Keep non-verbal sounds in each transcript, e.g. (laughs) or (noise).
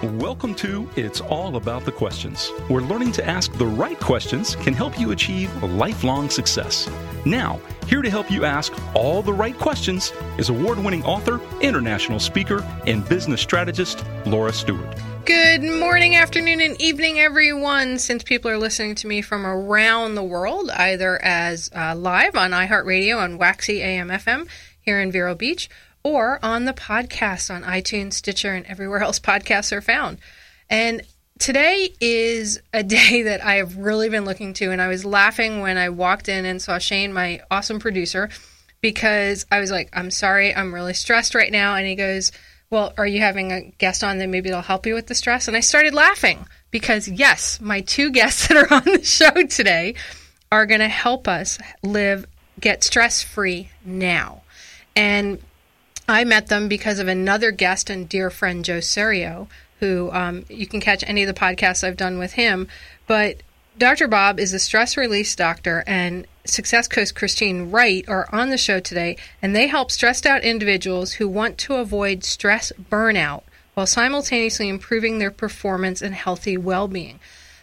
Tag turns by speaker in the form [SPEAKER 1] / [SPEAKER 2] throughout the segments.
[SPEAKER 1] Welcome to It's All About the Questions, where learning to ask the right questions can help you achieve lifelong success. Now, here to help you ask all the right questions is award winning author, international speaker, and business strategist Laura Stewart.
[SPEAKER 2] Good morning, afternoon, and evening, everyone. Since people are listening to me from around the world, either as uh, live on iHeartRadio on Waxy AM FM here in Vero Beach, or on the podcast on iTunes, Stitcher, and everywhere else (laughs) podcasts are found. And today is a day (laughs) that I have really been looking to, and I was laughing when I walked in and saw Shane, my awesome producer, because I was like, I'm sorry, I'm really stressed right now. And he goes, Well, are you having a guest on that maybe it'll help you with the stress? And I started laughing because, yes, my two (laughs) guests that are on the show today are going to help us live, get stress free now. And I met them because of another guest and dear friend, Joe Serio, who um, you can catch any of the podcasts I've done with him. But Dr. Bob is a stress release doctor, and Success Coach Christine Wright are on the show today, and they help stressed out individuals who want to avoid stress burnout while simultaneously improving their performance and healthy well being.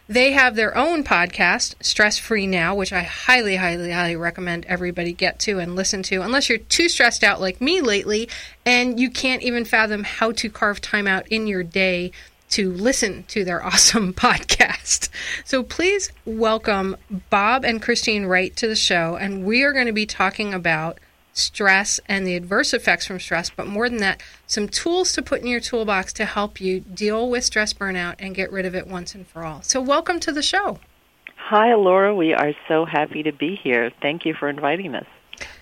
[SPEAKER 2] They have their own podcast, Stress Free Now, which I highly, highly, highly recommend everybody get to and listen to, unless you're too stressed out like me lately and you can't even fathom how to carve time out in your day to listen to their (laughs) awesome podcast. So please welcome Bob and Christine Wright to the show, and we are going to be talking about stress and the adverse effects from stress, but more than that, some tools to put in your toolbox to help you deal with stress burnout and get rid of it once and for all. So, welcome to the show.
[SPEAKER 3] Hi, Laura. We are so happy to be here. Thank you for inviting us.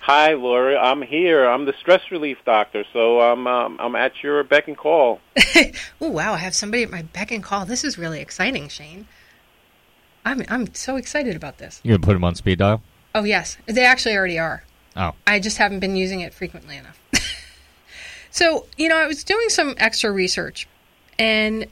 [SPEAKER 4] Hi, Laura. I'm here. I'm the stress relief doctor, so I'm um, I'm at your beck and call. (laughs)
[SPEAKER 2] oh wow, I have somebody at my beck and call. This is really exciting, Shane. I'm I'm so excited about this.
[SPEAKER 5] You gonna put them on speed dial?
[SPEAKER 2] Oh yes, they actually already are.
[SPEAKER 5] Oh.
[SPEAKER 2] I just haven't been using it frequently enough. (laughs) so, you know, I was doing some extra research and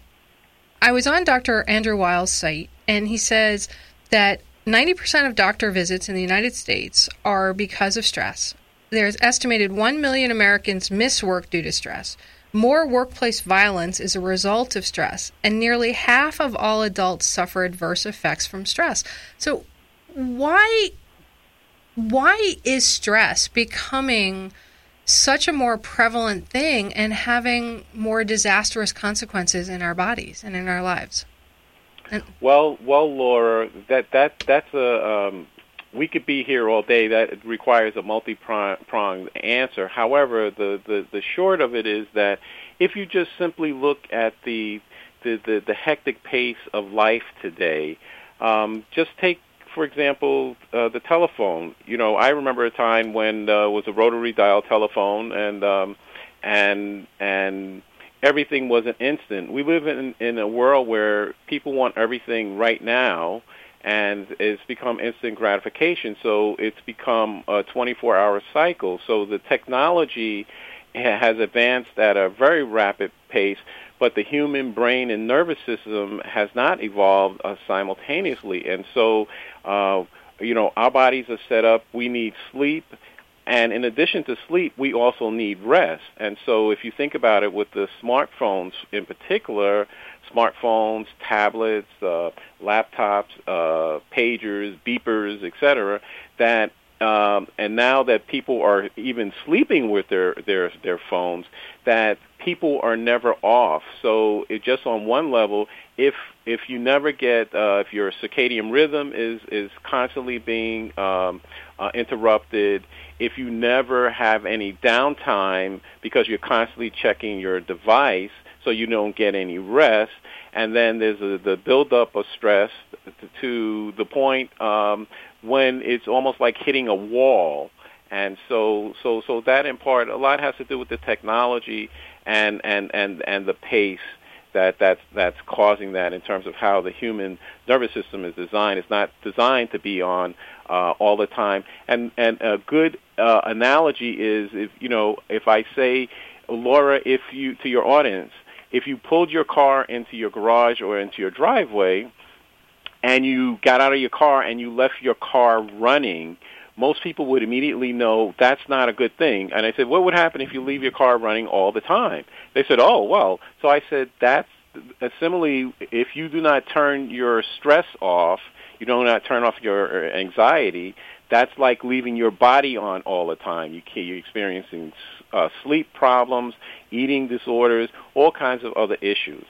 [SPEAKER 2] I was on Dr. Andrew Weil's site and he says that 90% of doctor visits in the United States are because of stress. There's estimated 1 million Americans miss work due to stress. More workplace violence is a result of stress, and nearly half of all adults suffer adverse effects from stress. So, why why is stress becoming such a more prevalent thing and having more disastrous consequences in our bodies and in our lives?
[SPEAKER 4] And well, well, Laura, that that that's a um, we could be here all day. That requires a multi-pronged answer. However, the, the the short of it is that if you just simply look at the the the, the hectic pace of life today, um, just take for example, uh, the telephone. You know, I remember a time when uh, was a rotary dial telephone, and um, and and everything was an instant. We live in in a world where people want everything right now, and it's become instant gratification. So it's become a 24-hour cycle. So the technology has advanced at a very rapid pace but the human brain and nervous system has not evolved uh, simultaneously. And so, uh, you know, our bodies are set up. We need sleep. And in addition to sleep, we also need rest. And so if you think about it with the smartphones in particular, smartphones, tablets, uh, laptops, uh, pagers, beepers, etc., that um, and now that people are even sleeping with their their their phones, that people are never off. So it just on one level, if if you never get uh, if your circadian rhythm is is constantly being um, uh, interrupted, if you never have any downtime because you're constantly checking your device, so you don't get any rest, and then there's a, the buildup of stress to the point um, when it's almost like hitting a wall. And so, so, so that in part, a lot has to do with the technology and and and and the pace that that's that's causing that in terms of how the human nervous system is designed. It's not designed to be on uh, all the time. And and a good uh, analogy is if you know if I say, Laura, if you to your audience, if you pulled your car into your garage or into your driveway, and you got out of your car and you left your car running most people would immediately know that's not a good thing. And I said, what would happen if you leave your car running all the time? They said, oh, well. So I said, that's uh, similarly, if you do not turn your stress off, you do not turn off your anxiety. That's like leaving your body on all the time. You you're experiencing uh, sleep problems, eating disorders, all kinds of other issues.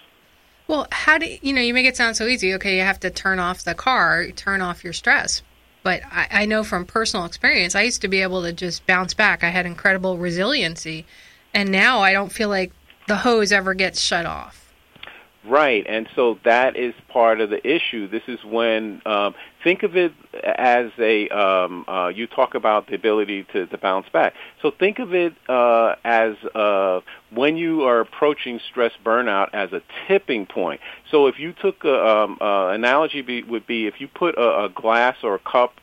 [SPEAKER 2] Well, how do you know? You make it sound so easy. Okay, you have to turn off the car, turn off your stress. But I, I know from personal experience, I used to be able to just bounce back. I had incredible resiliency, and now I don't feel like the hose ever gets shut off.
[SPEAKER 4] Right, and so that is part of the issue. This is when um, think of it as a um, uh, you talk about the ability to, to bounce back. So think of it uh, as uh, when you are approaching stress burnout as a tipping point. So if you took a um, uh, analogy be, would be if you put a, a glass or a cup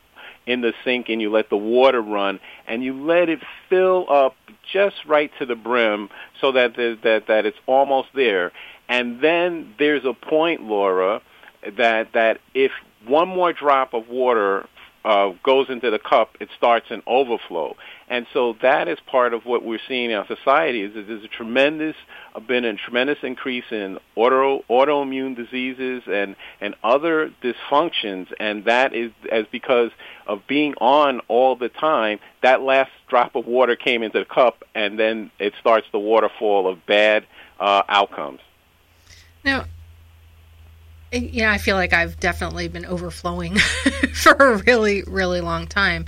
[SPEAKER 4] in the sink and you let the water run and you let it fill up just right to the brim so that that that it's almost there and then there's a point, Laura, that that if one more drop of water uh, goes into the cup, it starts an overflow. And so that is part of what we're seeing in our society is that there's a tremendous, uh, been a tremendous increase in auto, autoimmune diseases and, and other dysfunctions. And that is as because of being on all the time, that last drop of water came into the cup and then it starts the waterfall of bad uh, outcomes.
[SPEAKER 2] Now, yeah, I feel like I've definitely been overflowing (laughs) for a really, really long time.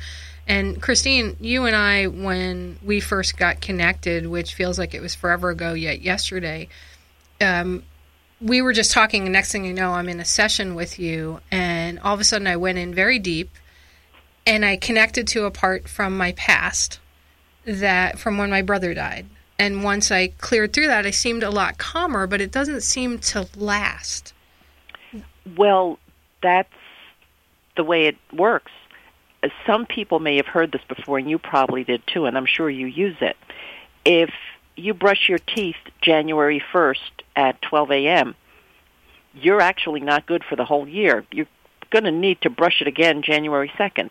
[SPEAKER 2] And Christine, you and I, when we first got connected, which feels like it was forever ago, yet yesterday, um, we were just talking. And next thing you know, I'm in a session with you, and all of a sudden, I went in very deep, and I connected to a part from my past that from when my brother died and once I cleared through that, I seemed a lot calmer, but it doesn't seem to last.
[SPEAKER 3] Well, that's the way it works. Some people may have heard this before, and you probably did too, and I'm sure you use it. If you brush your teeth January 1st at 12 a.m., you're actually not good for the whole year. You're going to need to brush it again January 2nd.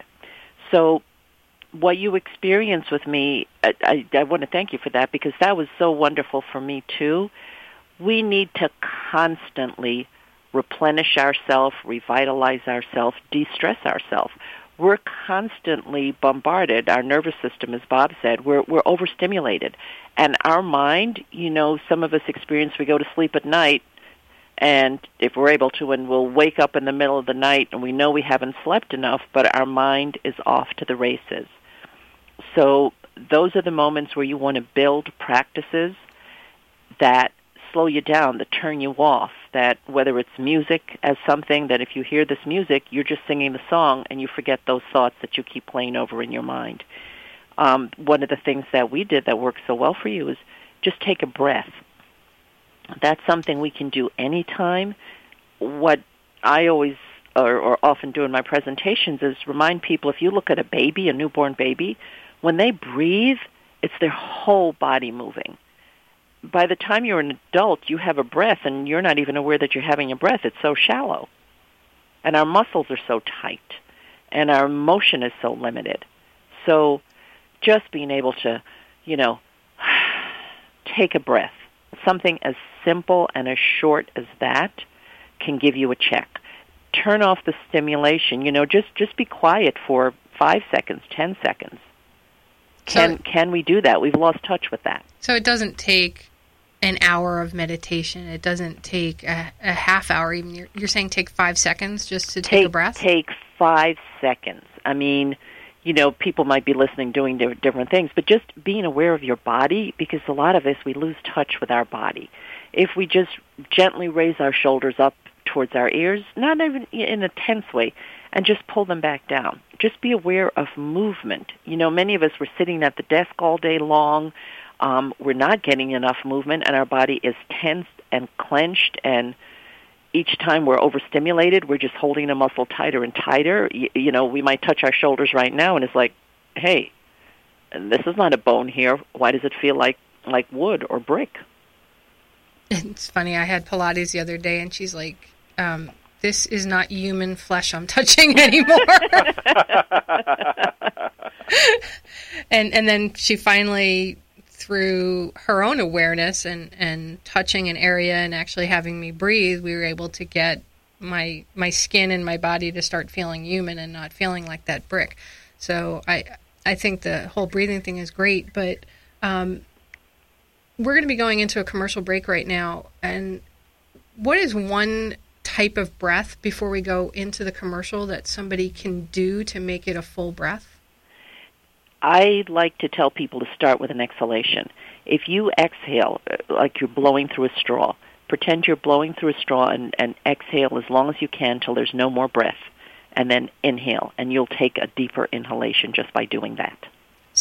[SPEAKER 3] So what you experienced with me, I, I, I want to thank you for that because that was so wonderful for me too. We need to constantly replenish ourselves, revitalize ourselves, de-stress ourselves. We're constantly bombarded. Our nervous system, as Bob said, we're we're overstimulated, and our mind. You know, some of us experience we go to sleep at night and if we're able to and we'll wake up in the middle of the night and we know we haven't slept enough but our mind is off to the races so those are the moments where you want to build practices that slow you down, that turn you off, that whether it's music as something that if you hear this music, you're just singing the song and you forget those thoughts that you keep playing over in your mind. Um, one of the things that we did that worked so well for you is just take a breath. That's something we can do anytime. What I always or, or often do in my presentations is remind people if you look at a baby, a newborn baby, when they breathe, it's their whole body moving. By the time you're an adult, you have a breath and you're not even aware that you're having a breath. It's so shallow. And our muscles are so tight. And our motion is so limited. So just being able to, you know, (sighs) take a breath, something as simple and as short as that can give you a check. Turn off the stimulation, you know, just just be quiet for 5 seconds, 10 seconds can so, can we do that? We've lost touch with that.
[SPEAKER 2] So it doesn't take an hour of meditation. It doesn't take a, a half hour. Even you're, you're, saying take five seconds just to take,
[SPEAKER 3] take,
[SPEAKER 2] a breath.
[SPEAKER 3] Take five seconds. I mean, you know, people might be listening, doing different things, but just being aware of your body, because a lot of us we lose touch with our body. If we just gently raise our shoulders up towards our ears, not even in a tense way, and just pull them back down. Just be aware of movement. You know, many of us were sitting at the desk all day long. Um, we're not getting enough movement, and our body is tensed and clenched. And each time we're overstimulated, we're just holding a muscle tighter and tighter. You, you know, we might touch our shoulders right now, and it's like, hey, this is not a bone here. Why does it feel like like wood or brick?
[SPEAKER 2] It's funny. I had Pilates the other day, and she's like, um, this is not human flesh I'm touching anymore. (laughs) and and then she finally through her own awareness and, and touching an area and actually having me breathe, we were able to get my my skin and my body to start feeling human and not feeling like that brick. So I I think the whole breathing thing is great, but um, we're going to be going into a commercial break right now. And what is one type of breath before we go into the commercial that somebody can do to make it a full breath?
[SPEAKER 3] I like to tell people to start with an exhalation. If you exhale uh, like you're blowing through a straw, pretend you're blowing through a straw and, and exhale as long as you can till there's no more breath, and then inhale, and you'll take a deeper inhalation just by doing that.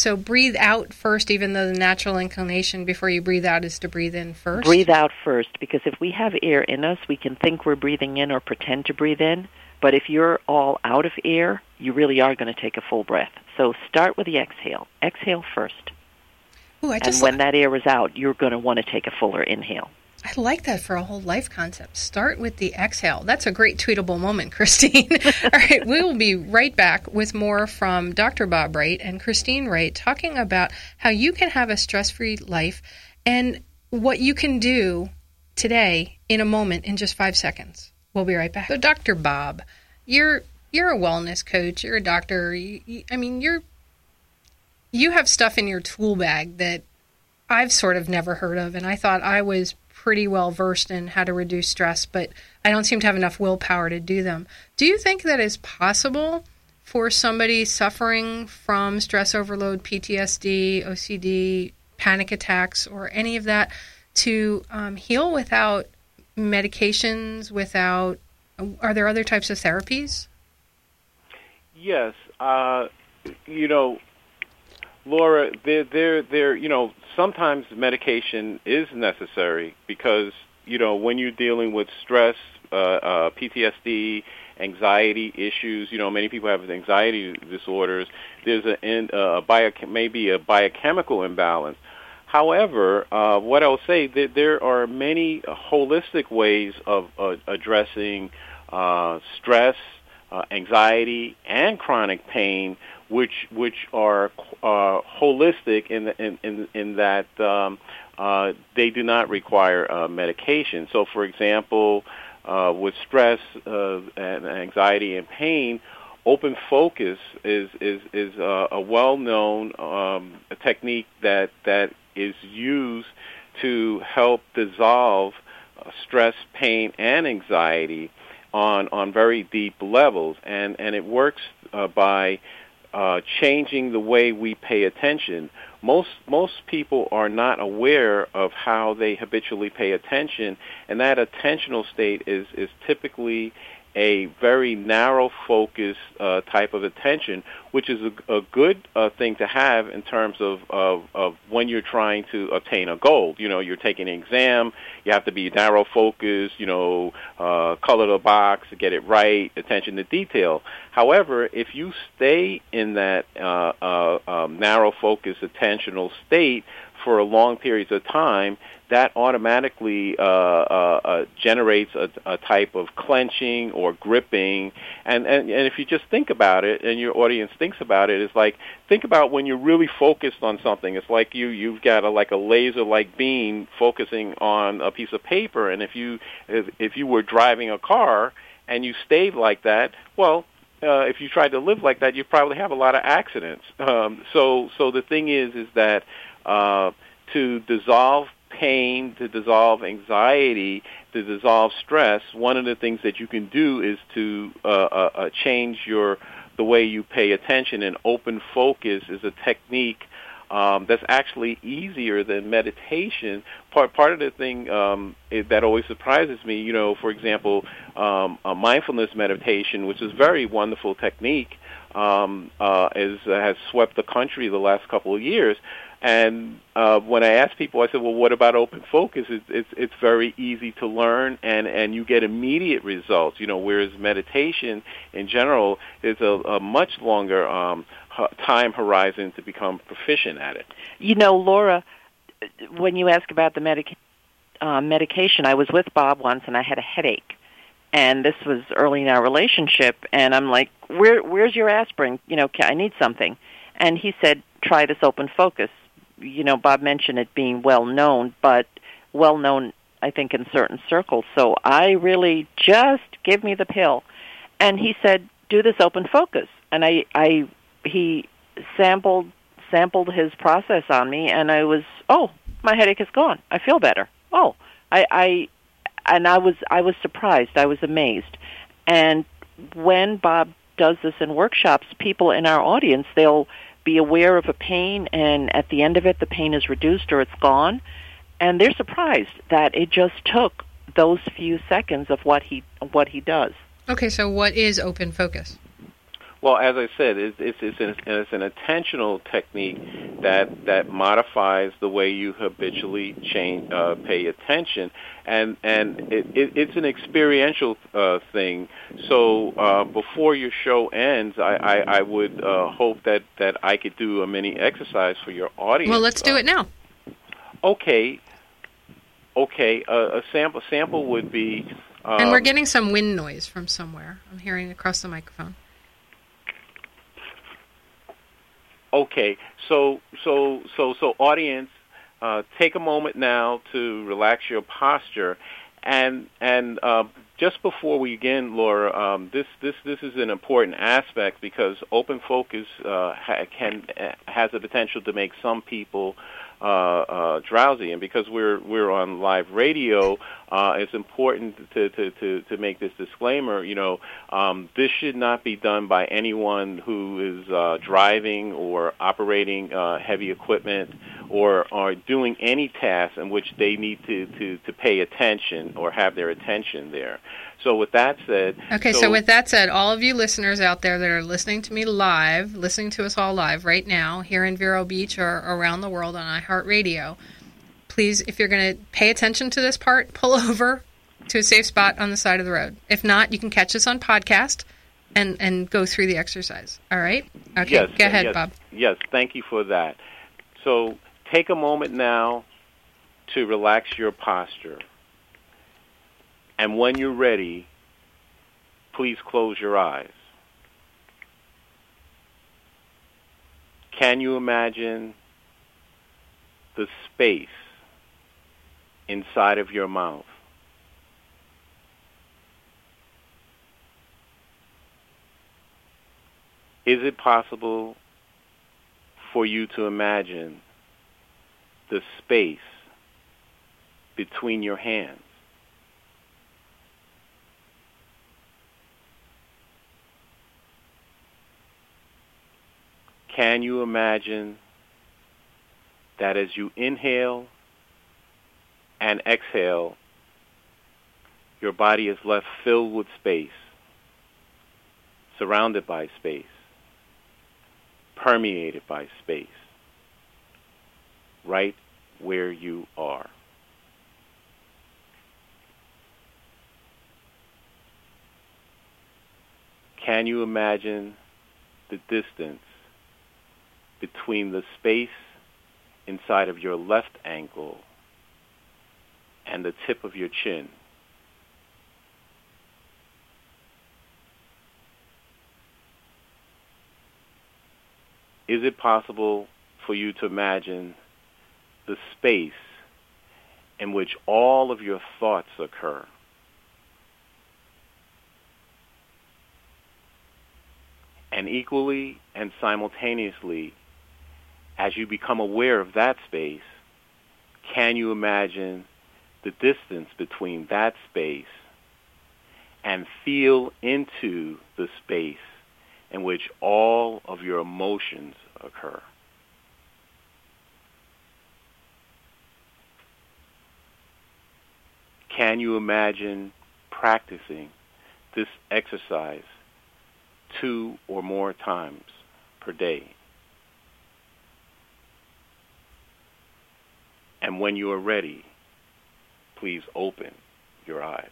[SPEAKER 2] So breathe out first, even though the natural inclination before you breathe out is to breathe in first?
[SPEAKER 3] Breathe out first, because if we have air in us, we can think we're breathing in or pretend to breathe in. But if you're all out of air, you really are going to take a full breath. So start with the exhale. Exhale first.
[SPEAKER 2] Ooh,
[SPEAKER 3] and when that air is out, you're going to want to take a fuller inhale.
[SPEAKER 2] I like that for a whole life concept. Start with the exhale. That's a great tweetable moment, (laughs) Christine. All right, we will be right back with more from Dr. Bob Wright and Christine Wright talking about how you can have a stress free life and what you can do today in a moment in just five seconds. We'll be right back. So, Dr. Bob, you're you're a wellness coach. You're a doctor. You, I mean, you're you have stuff in your tool bag that I've sort of never heard of, and I thought I was pretty well versed in how to reduce stress, but I don't seem to have enough willpower to do them. Do you think that is possible for somebody suffering from stress overload, PTSD, OCD, panic attacks, or any of that to um, heal without medications, without are there other types of therapies?
[SPEAKER 4] Yes. Uh, you know, Laura, there, there, there, you know, sometimes medication is necessary because you know when you're dealing with stress, uh, uh, PTSD, anxiety issues. You know, many people have anxiety disorders. There's a, a bio, maybe a biochemical imbalance. However, uh, what I'll say that there are many holistic ways of uh, addressing uh, stress, uh, anxiety, and chronic pain which which are uh, holistic in, in, in in that um, uh, they do not require uh, medication. So, for example, uh, with stress uh, and anxiety and pain, open focus is is is uh, a well-known um, technique that that is used to help dissolve stress, pain, and anxiety on on very deep levels, and and it works by uh, changing the way we pay attention. Most most people are not aware of how they habitually pay attention, and that attentional state is is typically a very narrow focus uh, type of attention, which is a, a good uh, thing to have in terms of, of, of when you're trying to obtain a goal. You know, you're taking an exam, you have to be narrow focused, you know, uh, color the box, get it right, attention to detail. However, if you stay in that uh, uh, um, narrow focus attentional state for long periods of time, that automatically uh, uh, uh, generates a, a, type of clenching or gripping. And, and, and if you just think about it, and your audience thinks about it, it's like think about when you're really focused on something. It's like you you've got a like a laser-like beam focusing on a piece of paper, and if you if, if you were driving a car and you stayed like that, well, uh, if you tried to live like that, you'd probably have a lot of accidents. Um, so, so the thing is, is that uh, to dissolve pain, to dissolve anxiety, to dissolve stress, one of the things that you can do is to uh, uh, uh, change your the way you pay attention. And open focus is a technique um, that's actually easier than meditation. Part part of the thing um, it, that always surprises me, you know, for example, um, a mindfulness meditation, which is a very wonderful technique, um, uh, is uh, has swept the country the last couple of years. And uh, when I ask people, I said, "Well, what about open focus? It's, it's it's very easy to learn, and and you get immediate results. You know, whereas meditation in general is a, a much longer um, time horizon to become proficient at it.
[SPEAKER 3] You know, Laura, when you ask about the medic- uh, medication, I was with Bob once, and I had a headache, and this was early in our relationship, and I'm like, "Where where's your aspirin? You know, I need something," and he said, "Try this open focus." You know, Bob mentioned it being well known, but well known, I think, in certain circles. So I really just give me the pill, and he said, do this open focus, and I, I, he sampled sampled his process on me, and I was, oh, my headache is gone. I feel better. Oh, I, I, and I was, I was surprised. I was amazed, and when Bob does this in workshops, people in our audience, they'll be aware of a pain, and at the end of it, the pain is reduced or it's gone, and they're surprised that it just took those few seconds of what he what he does.
[SPEAKER 2] Okay, so what is open focus?
[SPEAKER 4] Well, as I said, it's, it's, it's, an, it's an intentional technique that that modifies the way you habitually change, uh, pay attention, and and it, it, it's an experiential uh, thing. So uh, before your show ends, I, I, I would uh, hope that that I could do a mini exercise for your audience.
[SPEAKER 2] Well, let's do it now.
[SPEAKER 4] Okay. Okay. a sample sample would be.
[SPEAKER 2] Um, and we're um, getting some wind noise from somewhere. I'm hearing across the microphone.
[SPEAKER 4] Okay, so so so so audience, uh, take a moment now to relax your posture, and and uh, just before we begin, Laura, um, this this this is an important aspect because open focus uh, ha- can has the potential to make some people uh, uh, drowsy. And because we're we're on live radio, uh, it's important to, to, to, to make this disclaimer. You know, um, this should not be done by anyone who is uh, driving or operating uh, heavy equipment or are doing any task in which they need to, to, to pay attention or have their attention there. So with that said,
[SPEAKER 2] okay. So, so, with that said, all of you listeners out there that are listening to me live, listening to us all live right now here in Vero Beach or around the world on iHeartRadio, please, if you're going to pay attention to this part, pull (laughs) over to a safe spot on the side of the road. If not, you can catch us on podcast and and go through the exercise. All right? Okay.
[SPEAKER 4] Yes,
[SPEAKER 2] go ahead,
[SPEAKER 4] yes,
[SPEAKER 2] Bob.
[SPEAKER 4] Yes. Thank you for that. So take a moment now to relax your posture. And when you're ready, please close your eyes. Can you imagine the space inside of your mouth? Is it possible for you to imagine the space between your hands? Can you imagine that as you inhale and exhale, your body is left filled with space, surrounded by space, permeated by space, right where you are? Can you imagine the distance between the space inside of your left ankle and the tip of your chin. Is it possible for you to imagine the space in which all of your thoughts occur? And equally and simultaneously, as you become aware of that space, can you imagine the distance between that space and feel into the space in which all of your emotions occur? Can you imagine practicing this exercise two or more times per day? And when you are ready, please open your eyes.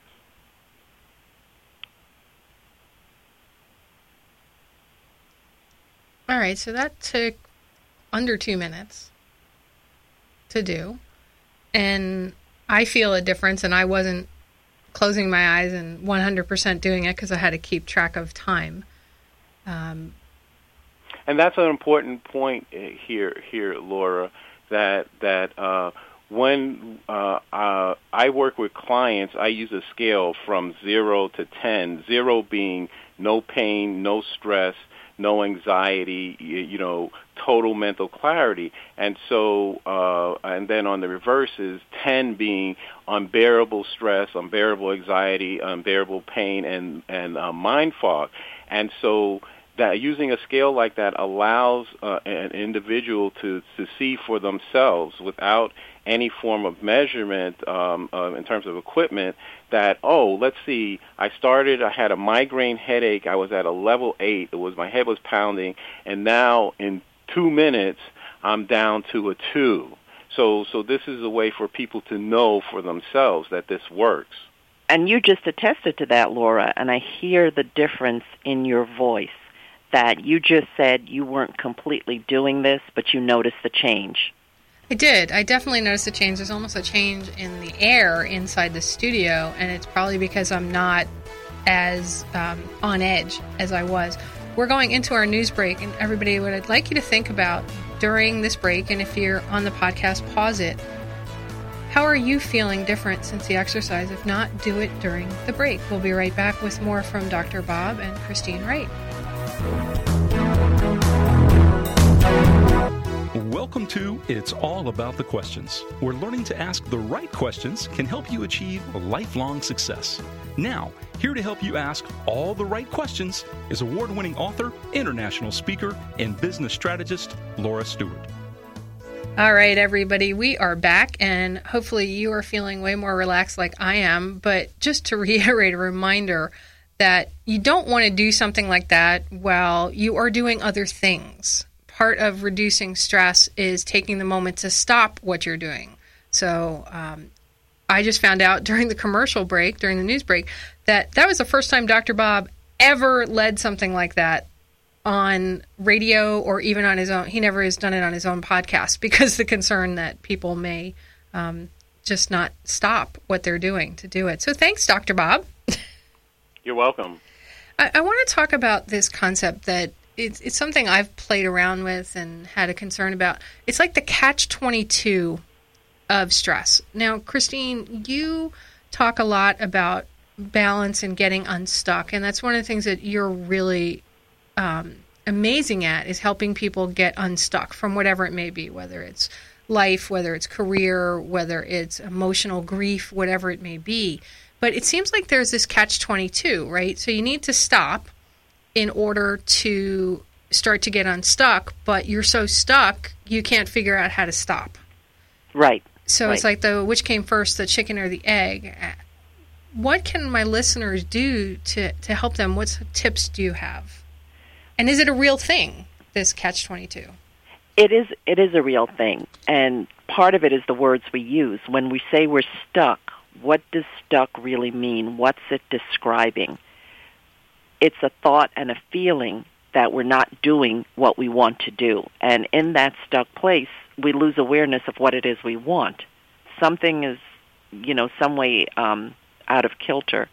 [SPEAKER 2] All right, so that took under two minutes to do. And I feel a difference, and I wasn't closing my eyes and 100% doing it because I had to keep track of time. Um,
[SPEAKER 4] and that's an important point uh, here, here, Laura that that uh, when uh, uh, I work with clients, I use a scale from zero to ten. Zero being no pain, no stress, no anxiety, you, you know, total mental clarity. And so, uh, and then on the reverse is 10 being unbearable stress, unbearable anxiety, unbearable pain, and, and uh, mind fog. And so, that using a scale like that allows uh, an individual to, to see for themselves without any form of measurement um, uh, in terms of equipment that oh let's see i started i had a migraine headache i was at a level 8 it was my head was pounding and now in 2 minutes i'm down to a 2 so so this is a way for people to know for themselves that this works.
[SPEAKER 3] And you just attested to that laura and i hear the difference in your voice that you just said you weren't completely doing this but you noticed the change
[SPEAKER 2] I did. I definitely noticed a change. There's almost a change in the air inside the studio, and it's probably because I'm not as um, on edge as I was. We're going into our news break, and everybody, what I'd like you to think about during this break, and if you're on the podcast, pause it. How are you feeling different since the exercise? If not, do it during the break. We'll be right back with more from Dr. Bob and Christine Wright.
[SPEAKER 1] Welcome to It's All About the Questions, where learning to ask the right questions can help you achieve lifelong success. Now, here to help you ask all the right questions is award winning author, international speaker, and business strategist Laura Stewart.
[SPEAKER 2] All right, everybody, we are back, and hopefully, you are feeling way more relaxed like I am. But just to (laughs) reiterate a reminder that you don't want to do something like that while you are doing other things part of reducing stress is taking the moment to stop what you're doing. So um, I just found out during the commercial break, during the news break, that that was the first time Dr. Bob ever led something like that on radio or even on his own. He never has done it on his own podcast (laughs) because the concern that people may um, just not stop what they're doing to do it. So thanks, Dr. Bob.
[SPEAKER 4] You're welcome.
[SPEAKER 2] I, I want to talk about this concept that it's, it's something I've played around with and had a concern about. It's like the catch 22 of stress. Now, Christine, you talk a lot about balance and getting unstuck, and that's one of the things that you're really um, amazing at is helping people get unstuck from whatever it may be, whether it's life, whether it's career, whether it's emotional grief, whatever it may be. But it seems like there's this catch 22, right? So you need to stop in order to start to get unstuck, but you're so stuck you can't figure out how to stop.
[SPEAKER 3] Right.
[SPEAKER 2] So
[SPEAKER 3] right.
[SPEAKER 2] it's like the which came first, the chicken or the egg. What can my listeners do to to help them? What tips do you have? And is it a real thing? This catch twenty two.
[SPEAKER 3] It is. It is a real thing, and part of it is the words we use when we say we're stuck. What does stuck really mean? What's it describing? It's a thought and a feeling that we're not doing what we want to do. And in that stuck place, we lose awareness of what it is we want. Something is, you know, some way um, out of kilter.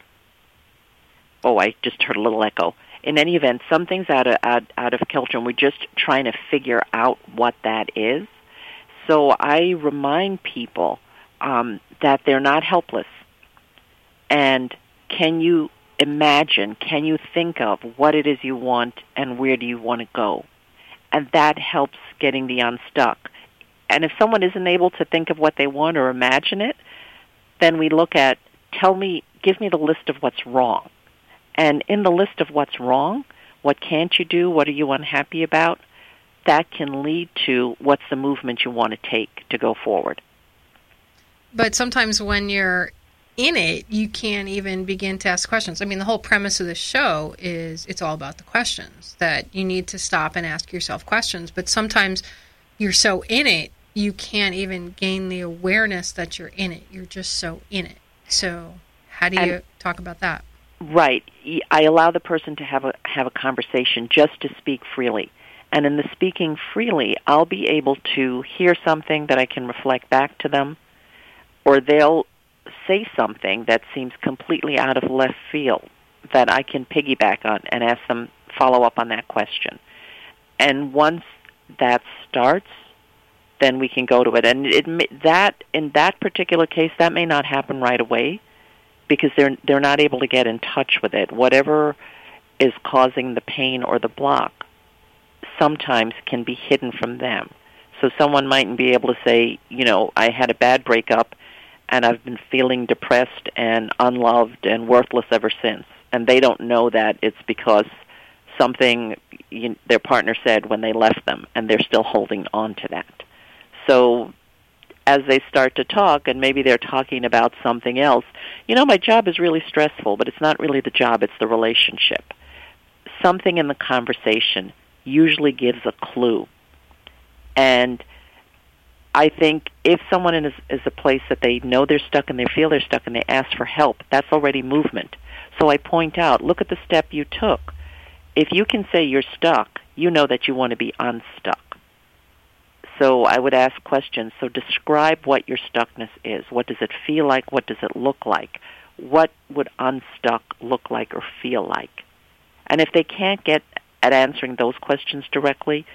[SPEAKER 3] Oh, I just heard a little echo. In any event, something's out of out, out of kilter, and we're just trying to figure out what that is. So I remind people um, that they're not helpless, and can you imagine, can you think of what it is you want and where do you want to go? And that helps getting the unstuck. And if someone isn't able to think of what they want or imagine it, then we look at, tell me, give me the list of what's wrong. And in the list of what's wrong, what can't you do, what are you unhappy about, that can lead to what's the movement you want to take to go forward.
[SPEAKER 2] But sometimes when you're in it, you can't even begin to ask questions. I mean, the whole premise of the show is it's all about the questions, that you need to stop and ask yourself questions. But sometimes you're so in it, you can't even gain the awareness that you're in it. You're just so in it. So, how do you and, talk about that?
[SPEAKER 3] Right. I allow the person to have a have a conversation just to speak freely. And in the speaking freely, I'll be able to hear something that I can reflect back to them or they'll say something that seems completely out of left field that I can piggyback on and ask them follow up on that question. And once that starts, then we can go to it. And it, that in that particular case, that may not happen right away because they're they're not able to get in touch with it. Whatever is causing the pain or the block sometimes can be hidden from them. So someone mightn't be able to say, you know, I had a bad breakup and I've been feeling depressed and unloved and worthless ever since. And they don't know that it's because something you, their partner said when they left them and they're still holding on to that. So as they start to talk and maybe they're talking about something else, you know, my job is really stressful, but it's not really the job, it's the relationship. Something in the conversation usually gives a clue. And I think if someone is, is a place that they know they're stuck and they feel they're stuck and they ask for help, that's already movement. So I point out, look at the step you took. If you can say you're stuck, you know that you want to be unstuck. So I would ask questions. So describe what your stuckness is. What does it feel like? What does it look like? What would unstuck look like or feel like? And if they can't get at answering those questions directly,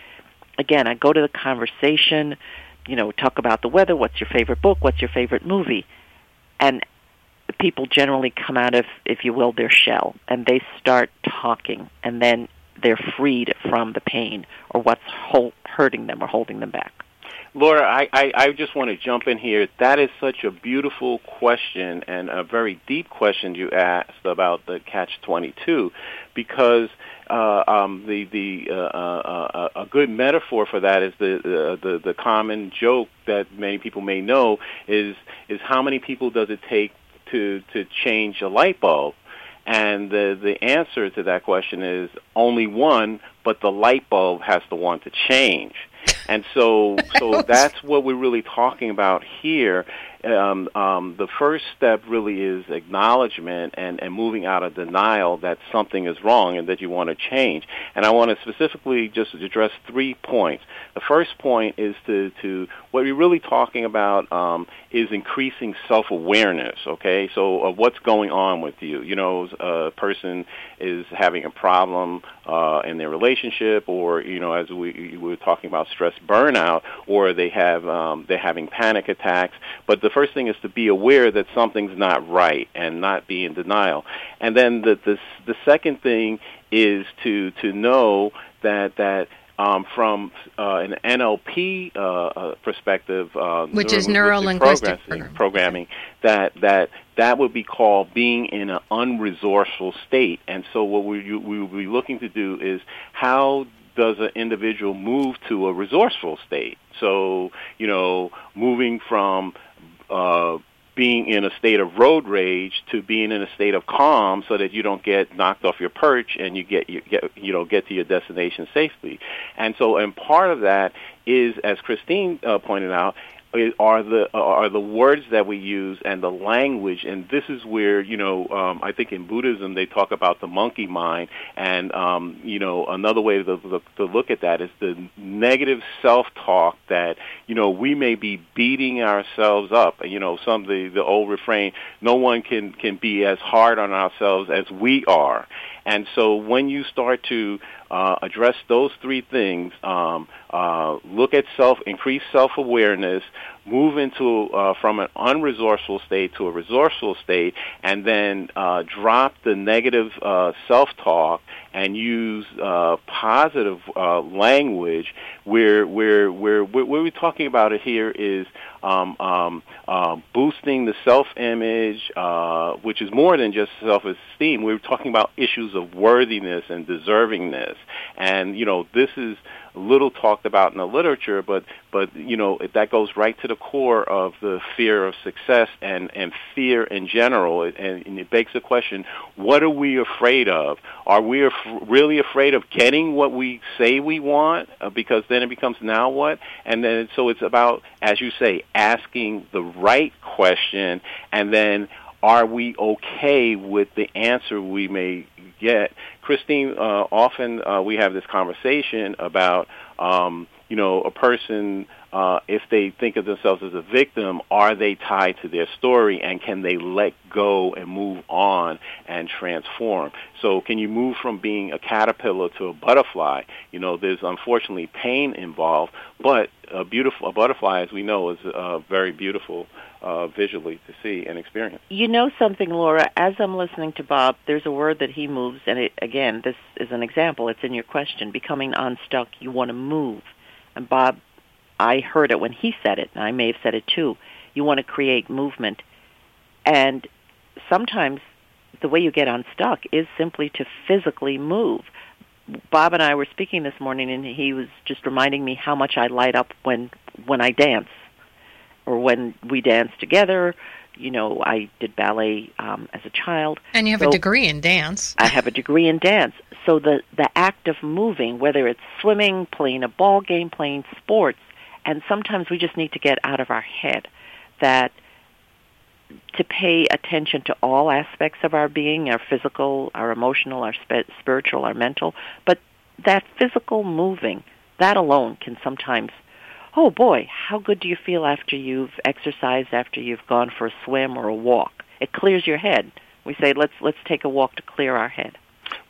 [SPEAKER 3] again, I go to the conversation, you know, talk about the weather, what's your favorite book, what's your favorite movie, and people generally come out of, if you will, their shell, and they start talking, and then they're freed from the pain or what's hurting them or holding them back.
[SPEAKER 4] Laura, I, I, I just want to jump in here. That is such a beautiful question and a very deep question you asked about the catch twenty two, because uh, um, the the uh, uh, uh, a good metaphor for that is the, the the common joke that many people may know is is how many people does it take to to change a light bulb? And the the answer to that question is only one, but the light bulb has to want to change. And so, so (laughs) that's what we're really talking about here. Um, um, the first step really is acknowledgement and, and moving out of denial that something is wrong and that you want to change. And I want to specifically just address three points. The first point is to, to what we're really talking about um, is increasing self-awareness, okay? So of what's going on with you. You know, a person is having a problem uh, in their relationship or, you know, as we, we were talking about stress burnout, or they have, um, they're having panic attacks. But the first thing is to be aware that something's not right and not be in denial. And then the, the, the second thing is to, to know that, that um, from uh, an NLP uh, uh, perspective, uh,
[SPEAKER 2] which is neuro linguistic
[SPEAKER 4] programming, programming, that that that would be called being in an unresourceful state. And so, what we we will be looking to do is how does an individual move to a resourceful state? So, you know, moving from uh, being in a state of road rage to being in a state of calm so that you don't get knocked off your perch and you get you get you know get to your destination safely. And so and part of that is as christine uh, pointed out are the are the words that we use and the language. And this is where you know um, I think in Buddhism they talk about the monkey mind. And um, you know another way to, to, to look at that is the negative self talk that you know we may be beating ourselves up. You know some the the old refrain no one can can be as hard on ourselves as we are. And so when you start to uh, address those three things, um, uh, look at self, increase self-awareness, move into uh, from an unresourceful state to a resourceful state, and then uh, drop the negative uh, self-talk and use uh, positive language. Where where where what we're talking about it here is um, um, uh, boosting the self-image, uh, which is more than just self-esteem. We're talking about issues of worthiness and deservingness, and you know this is little talked about in the literature, but but you know that goes right to the core of the fear of success and and fear in general, and, and it begs the question: What are we afraid of? Are we af- really afraid of getting what we say we want? Uh, because then it becomes now what? And then so it's about, as you say, asking the right question, and then are we okay with the answer we may get? Christine, uh, often uh, we have this conversation about um, you know, a person uh, if they think of themselves as a victim, are they tied to their story and can they let go and move on and transform? So can you move from being a caterpillar to a butterfly? You know, there's unfortunately pain involved, but a beautiful a butterfly, as we know, is uh, very beautiful uh, visually to see and experience.
[SPEAKER 3] You know something, Laura? As I'm listening to Bob, there's a word that he moves, and it, again, this is an example. It's in your question. Becoming unstuck, you want to move. And Bob I heard it when he said it, and I may have said it too. You want to create movement. And sometimes the way you get unstuck is simply to physically move. Bob and I were speaking this morning and he was just reminding me how much I light up when when I dance or when we dance together. You know, I did ballet um, as a child.
[SPEAKER 2] And you have
[SPEAKER 3] so
[SPEAKER 2] a degree in dance.
[SPEAKER 3] I have a degree in dance. So the the act of moving, whether it's swimming, playing a ball game, playing sports, and sometimes we just need to get out of our head that to pay attention to all aspects of our being, our physical, our emotional, our sp- spiritual, our mental, but that physical moving, that alone can sometimes oh boy, how good do you feel after you've exercised, after you've gone for a swim or a walk? It clears your head. We say let's let's take a walk to clear our head.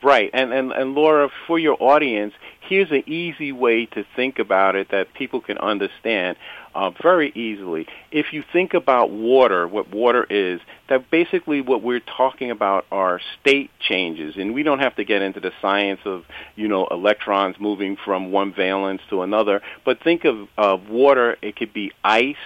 [SPEAKER 4] Right, and and and Laura, for your audience, here's an easy way to think about it that people can understand uh, very easily. If you think about water, what water is, that basically what we're talking about are state changes, and we don't have to get into the science of you know electrons moving from one valence to another. But think of of water; it could be ice,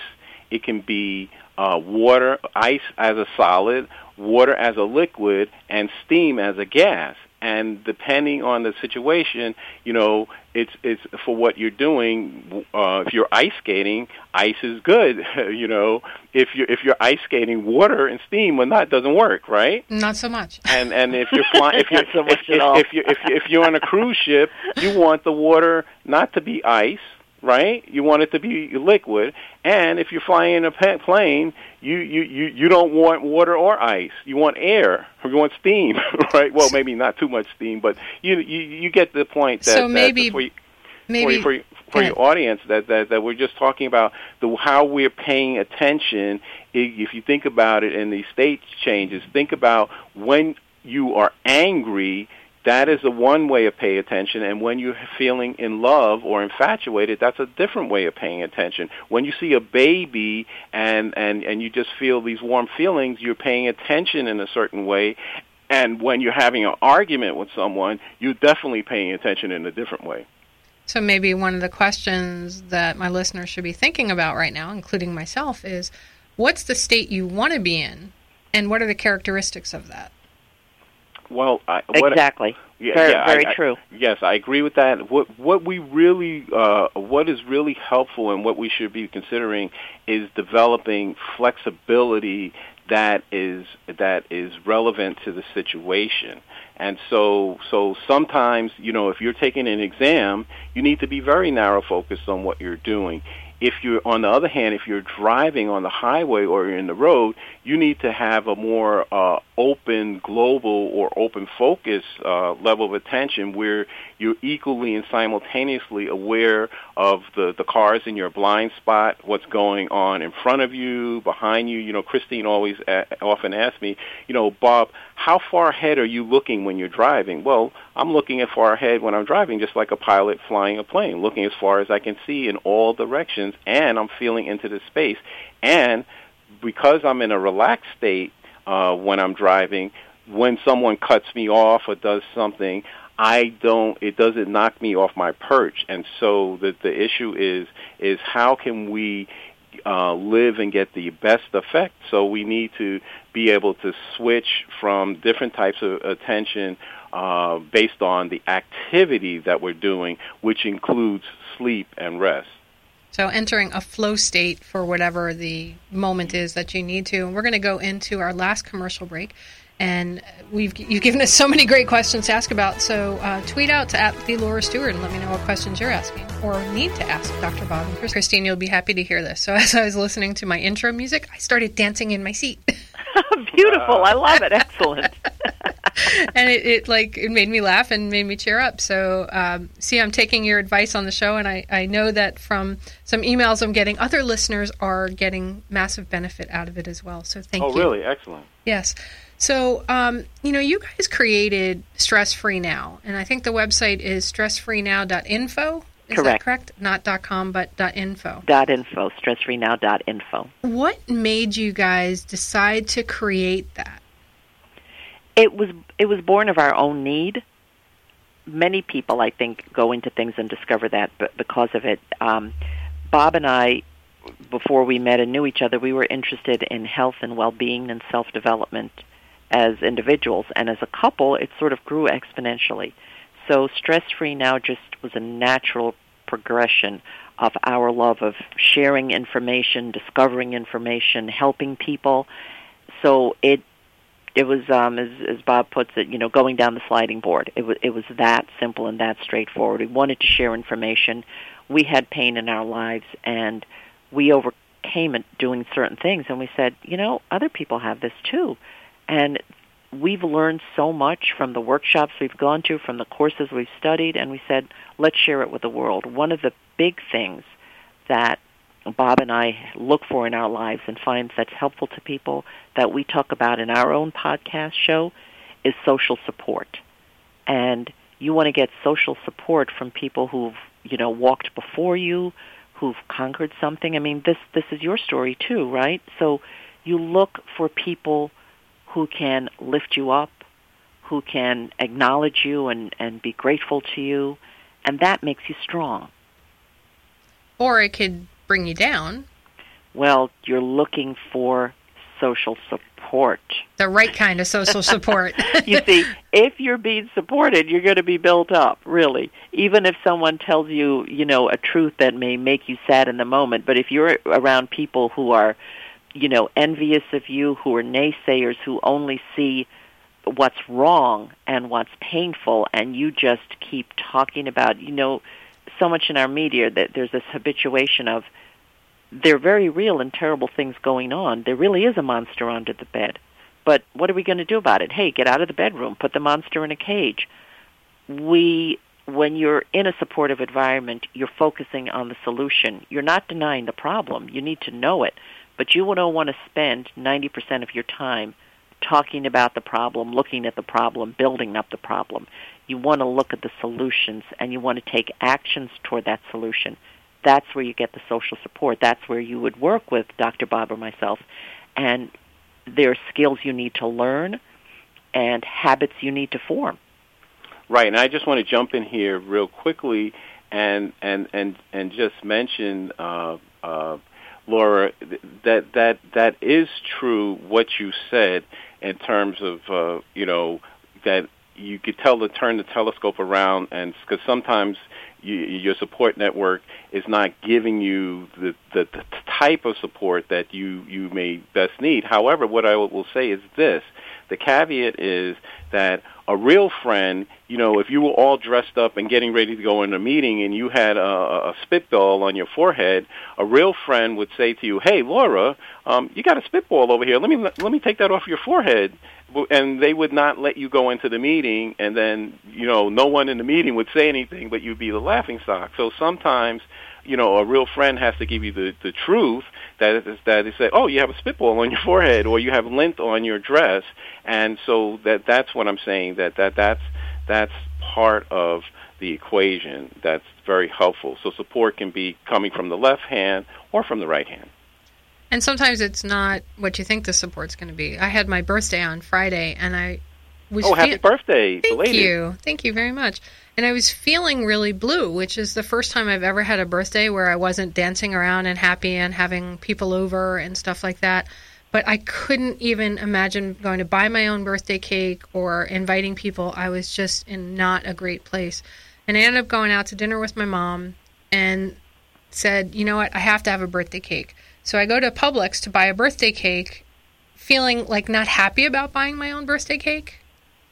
[SPEAKER 4] it can be uh, water, ice as a solid, water as a liquid, and steam as a gas and depending on the situation, you know, it's it's for what you're doing. Uh, if you're ice skating, ice is good. (laughs) you know, if you if you're ice skating, water and steam, well, that doesn't work, right?
[SPEAKER 2] Not so much.
[SPEAKER 4] And and if (laughs) you're flying, if you're
[SPEAKER 3] so
[SPEAKER 4] if, if, if you if you if you're on a cruise ship, you want the water not to be ice right? You want it to be liquid. And if you're flying in a plane, you, you, you, you don't want water or ice. You want air. Or (laughs) you want steam, (laughs) right? Well, maybe not too much steam, but you you, you get the point that,
[SPEAKER 2] so maybe,
[SPEAKER 4] that for, you,
[SPEAKER 2] maybe
[SPEAKER 4] for, you, for, for your audience that, that, that we're just talking about the how we're paying attention. If you think about it in these state changes, think about when you are angry – that is the one way of paying attention. And when you're feeling in love or infatuated, that's a different way of paying attention. When you see a baby and, and, and you just feel these warm feelings, you're paying attention in a certain way. And when you're having an argument with someone, you're definitely paying attention in a different way.
[SPEAKER 2] So maybe one of the questions that my listeners should be thinking about right now, including myself, is what's the state you want to be in? And what are the characteristics of that?
[SPEAKER 4] Well, I,
[SPEAKER 3] what, exactly.
[SPEAKER 4] Yeah,
[SPEAKER 3] very,
[SPEAKER 4] yeah,
[SPEAKER 3] very
[SPEAKER 4] I,
[SPEAKER 3] true.
[SPEAKER 4] I, yes, I agree with that. What what we really uh, what is really helpful and what we should be considering is developing flexibility that is that is relevant to the situation. And so so sometimes, you know, if you're taking an exam, you need to be very narrow focused on what you're doing. If you're on the other hand, if you're driving on the highway or in the road, you need to have a more uh, open, global, or open focus uh, level of attention where you're equally and simultaneously aware of the, the cars in your blind spot, what's going on in front of you, behind you. You know, Christine always a- often asks me, you know, Bob, how far ahead are you looking when you're driving? Well, I'm looking as far ahead when I'm driving, just like a pilot flying a plane, looking as far as I can see in all directions, and I'm feeling into the space. And because I'm in a relaxed state uh, when I'm driving, when someone cuts me off or does something, I don't. It doesn't knock me off my perch. And so the the issue is is how can we uh, live and get the best effect. So we need to be able to switch from different types of attention uh, based on the activity that we're doing, which includes sleep and rest.
[SPEAKER 2] So entering a flow state for whatever the moment is that you need to. And we're going to go into our last commercial break. And we've you've given us so many great questions to ask about. So uh, tweet out to at the Laura Stewart and let me know what questions you're asking or need to ask Dr. Bob and Christine. You'll be happy to hear this. So (laughs) as I was listening to my intro music, I started dancing in my seat. (laughs) (laughs)
[SPEAKER 3] Beautiful. I love it. Excellent.
[SPEAKER 2] and it, it, like it made me laugh and made me cheer up. So um, see, I'm taking your advice on the show, and I I know that from some emails I'm getting, other listeners are getting massive benefit out of it as well. So thank
[SPEAKER 4] oh,
[SPEAKER 2] you.
[SPEAKER 4] Oh, really? Excellent.
[SPEAKER 2] Yes. So, um, you know, you guys created Stress Free Now, and I think the website is stressfreenow.info. Is
[SPEAKER 3] correct.
[SPEAKER 2] that correct? Not .com, but .info.
[SPEAKER 3] Dot .info, stressfreenow.info.
[SPEAKER 2] What made you guys decide to create that?
[SPEAKER 3] It was it was born of our own need. Many people, I think, go into things and discover that But because of it. Um, Bob and I, before we met and knew each other, we were interested in health and well-being and self-development as individuals, and as a couple, it sort of grew exponentially. So stress free now just was a natural progression of our love of sharing information, discovering information, helping people. So it it was um as as Bob puts it, you know, going down the sliding board. It was it was that simple and that straightforward. We wanted to share information. We had pain in our lives and we overcame it doing certain things and we said, you know, other people have this too. And we've learned so much from the workshops we've gone to, from the courses we've studied, and we said, let's share it with the world. One of the big things that Bob and I look for in our lives and find that's helpful to people that we talk about in our own podcast show is social support. And you want to get social support from people who've, you know, walked before you, who've conquered something. I mean, this this is your story too, right? So you look for people who can lift you up, who can acknowledge you and, and be grateful to you, and that makes you strong.
[SPEAKER 2] Or it could bring you down.
[SPEAKER 3] Well, you're looking for social support.
[SPEAKER 2] The right kind of social (laughs) support.
[SPEAKER 3] you see, if you're being supported, you're going to be built up, really. Even if someone tells you, you know, a truth that may make you sad in the moment, but if you're around people who are you know, envious of you, who are naysayers, who only see what's wrong and what's painful, and you just keep talking about, you know, so much in our media that there's this habituation of there are very real and terrible things going on. There really is a monster under the bed. But what are we going to do about it? Hey, get out of the bedroom, put the monster in a cage. We when you're in a supportive environment, you're focusing on the solution. You're not denying the problem. You need to know it. But you don't want to spend 90% of your time talking about the problem, looking at the problem, building up the problem. You want to look at the solutions and you want to take actions toward that solution. That's where you get the social support. That's where you would work with Dr. Bob or myself. And there are skills you need to learn and habits you need to form.
[SPEAKER 4] Right, and I just want to jump in here real quickly and and and and just mention uh, uh, Laura, that that that is true. What you said in terms of uh, you know that you could tell to turn the telescope around, and because sometimes you, your support network is not giving you the, the the type of support that you you may best need. However, what I will say is this: the caveat is that a real friend, you know, if you were all dressed up and getting ready to go in a meeting and you had a, a spitball on your forehead, a real friend would say to you, "Hey, Laura, um, you got a spitball over here. Let me let me take that off your forehead." And they would not let you go into the meeting, and then you know, no one in the meeting would say anything, but you'd be the laughing stock. So sometimes you know, a real friend has to give you the, the truth that is that they say, oh, you have a spitball on your (laughs) forehead or you have lint on your dress, and so that that's what I'm saying that that that's that's part of the equation that's very helpful. So support can be coming from the left hand or from the right hand.
[SPEAKER 2] And sometimes it's not what you think the support's going to be. I had my birthday on Friday, and I was.
[SPEAKER 4] Oh, happy fe- birthday!
[SPEAKER 2] Thank
[SPEAKER 4] belated.
[SPEAKER 2] you, thank you very much and I was feeling really blue, which is the first time I've ever had a birthday where I wasn't dancing around and happy and having people over and stuff like that. But I couldn't even imagine going to buy my own birthday cake or inviting people. I was just in not a great place. And I ended up going out to dinner with my mom and said, you know what, I have to have a birthday cake. So I go to Publix to buy a birthday cake, feeling like not happy about buying my own birthday cake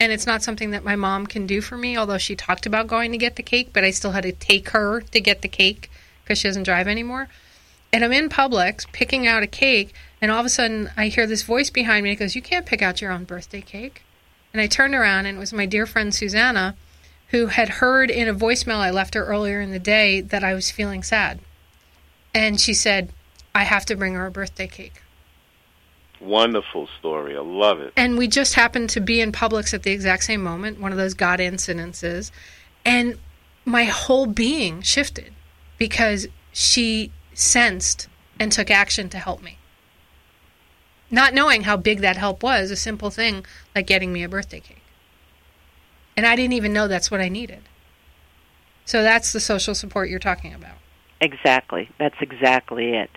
[SPEAKER 2] and it's not something that my mom can do for me although she talked about going to get the cake but i still had to take her to get the cake because she doesn't drive anymore and i'm in publix picking out a cake and all of a sudden i hear this voice behind me that goes you can't pick out your own birthday cake And I turned around, and it was my dear friend Susanna, who had heard in a voicemail I left her earlier in the day that I was feeling sad. And she said, I have to bring her a birthday cake.
[SPEAKER 4] Wonderful story. I love it.
[SPEAKER 2] And we just happened to be in Publix at the exact same moment, one of those God incidences. And my whole being shifted because she sensed and took action to help me. Not knowing how big that help was, a simple thing like getting me a birthday cake. And I didn't even know that's what I needed. So that's the social support you're talking about.
[SPEAKER 3] Exactly. That's exactly it.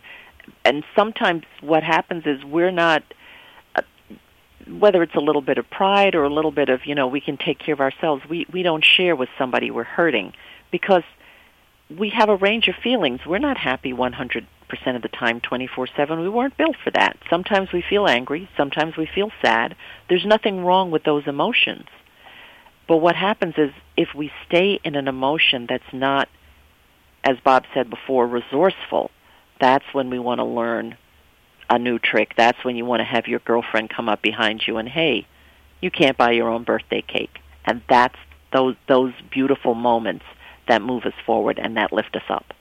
[SPEAKER 3] And sometimes what happens is we're not uh, whether it's a little bit of pride or a little bit of, you know, we can take care of ourselves. We we don't share with somebody we're hurting because we have a range of feelings. We're not happy 100% of the time 24/7. We weren't built for that. Sometimes we feel angry, sometimes we feel sad. There's nothing wrong with those emotions. But what happens is if we stay in an emotion that's not as Bob said before resourceful, that's when we want to learn a new trick. That's when you want to have your girlfriend come up behind you and hey, you can't buy your own birthday cake. And that's those those beautiful moments that move us forward and that lift us up.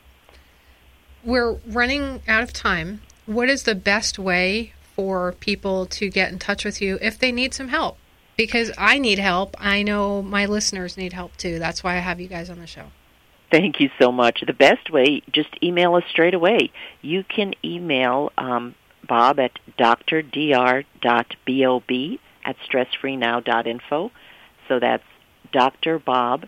[SPEAKER 2] We're running out of time. What is the best way for people to get in touch with you if they need some help? Because I need help. I know my listeners need help too. That's why I have you guys on the show.
[SPEAKER 3] Thank you so much. The best way, just email us straight away. You can email um, Bob at drdr.bob at stressfreenow.info. So that's Dr. Bob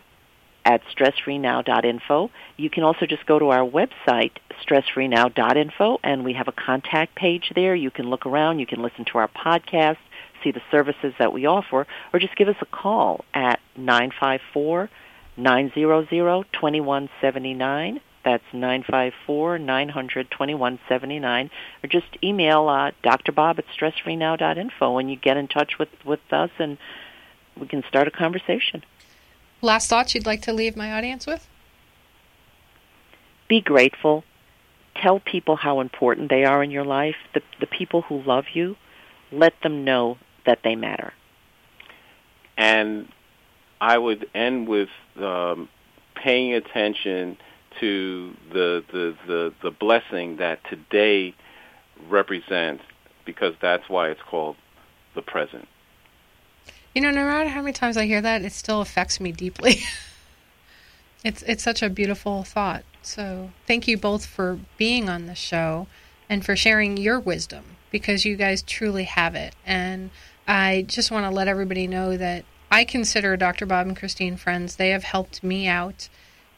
[SPEAKER 3] at stressfreenow.info. You can also just go to our website, stressfreenow.info, and we have a contact page there. You can look around, you can listen to our podcast, see the services that we offer, or just give us a call at 954 900 2179. That's 954 900 2179. Or just email uh, Dr. Bob at stressfreenow.info and you get in touch with, with us and we can start a conversation.
[SPEAKER 2] Last thoughts you'd like to leave my audience with?
[SPEAKER 3] Be grateful. Tell people how important they are in your life. The, the people who love you, let them know that they matter.
[SPEAKER 4] And I would end with um, paying attention to the, the, the, the blessing that today represents because that's why it's called the present.
[SPEAKER 2] You know, no matter how many times I hear that, it still affects me deeply. (laughs) it's it's such a beautiful thought. So, thank you both for being on the show and for sharing your wisdom because you guys truly have it. And I just want to let everybody know that I consider Dr. Bob and Christine friends. They have helped me out.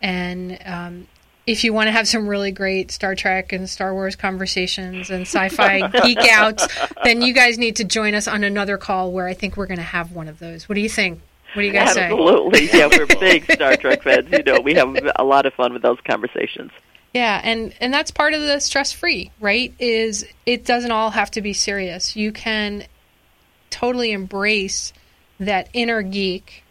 [SPEAKER 2] And um, if you want to have some really great Star Trek and Star Wars conversations and sci fi (laughs) geek outs, then you guys need to join us on another call where I think we're going to have one of those. What do you think? What do you guys
[SPEAKER 3] Absolutely.
[SPEAKER 2] say?
[SPEAKER 3] Absolutely. Yeah, we're (laughs) big Star Trek fans. You know, we have a lot of fun with those conversations.
[SPEAKER 2] Yeah, and and that's part of the stress free, right? Is it doesn't all have to be serious. You can totally embrace that inner geek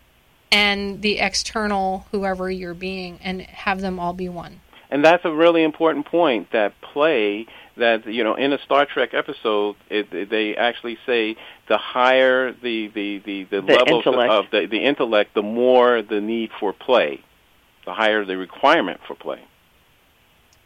[SPEAKER 2] and the external whoever you're being and have them all be one.
[SPEAKER 4] And that's a really important point that play that you know in a Star Trek episode it, it, they actually say the higher the the the, the,
[SPEAKER 3] the
[SPEAKER 4] levels
[SPEAKER 3] intellect.
[SPEAKER 4] of the, the intellect the more the need for play the higher the requirement for play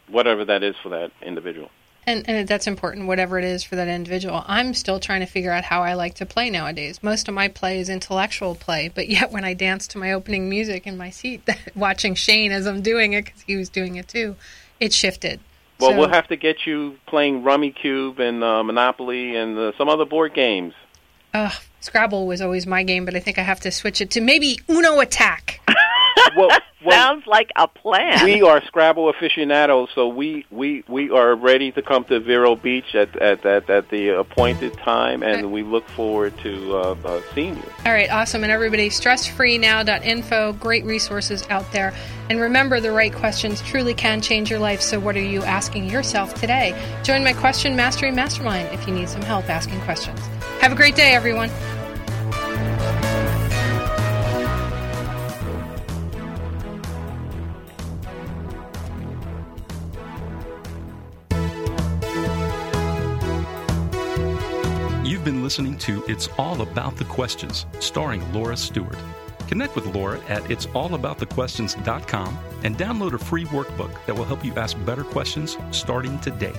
[SPEAKER 4] whatever that is for that individual
[SPEAKER 2] and, and that's important, whatever it is for that individual. I'm still trying to figure out how I like to play nowadays. Most of my play is intellectual play, but yet when I dance to my opening music in my seat, (laughs) watching Shane as I'm doing it, because he was doing it too, it shifted.
[SPEAKER 4] Well,
[SPEAKER 2] So-
[SPEAKER 4] we'll have to get you playing Rummikub and uh, Monopoly and uh, some other board games.
[SPEAKER 2] Ugh, Scrabble was always my game, but I think I have to switch it to maybe Uno Attack.
[SPEAKER 4] Well, well, (laughs)
[SPEAKER 3] Sounds like a plan.
[SPEAKER 4] we are Scrabble aficionados, so we, we, we are ready to come to Vero Beach at, at, at, at the appointed time, and we look forward to uh, uh, seeing you.
[SPEAKER 2] All right, awesome. And everybody, stressfreenow.info, great resources out there. And remember, the right questions truly can change your life. So, what are you asking yourself today? Join my Question Mastery Mastermind if you need some help asking questions. Have a great day, everyone.
[SPEAKER 1] You've been listening to It's All About the Questions, starring Laura Stewart. Connect with Laura at it'sallaboutthequestions.com and download a free workbook that will help you ask better questions starting today.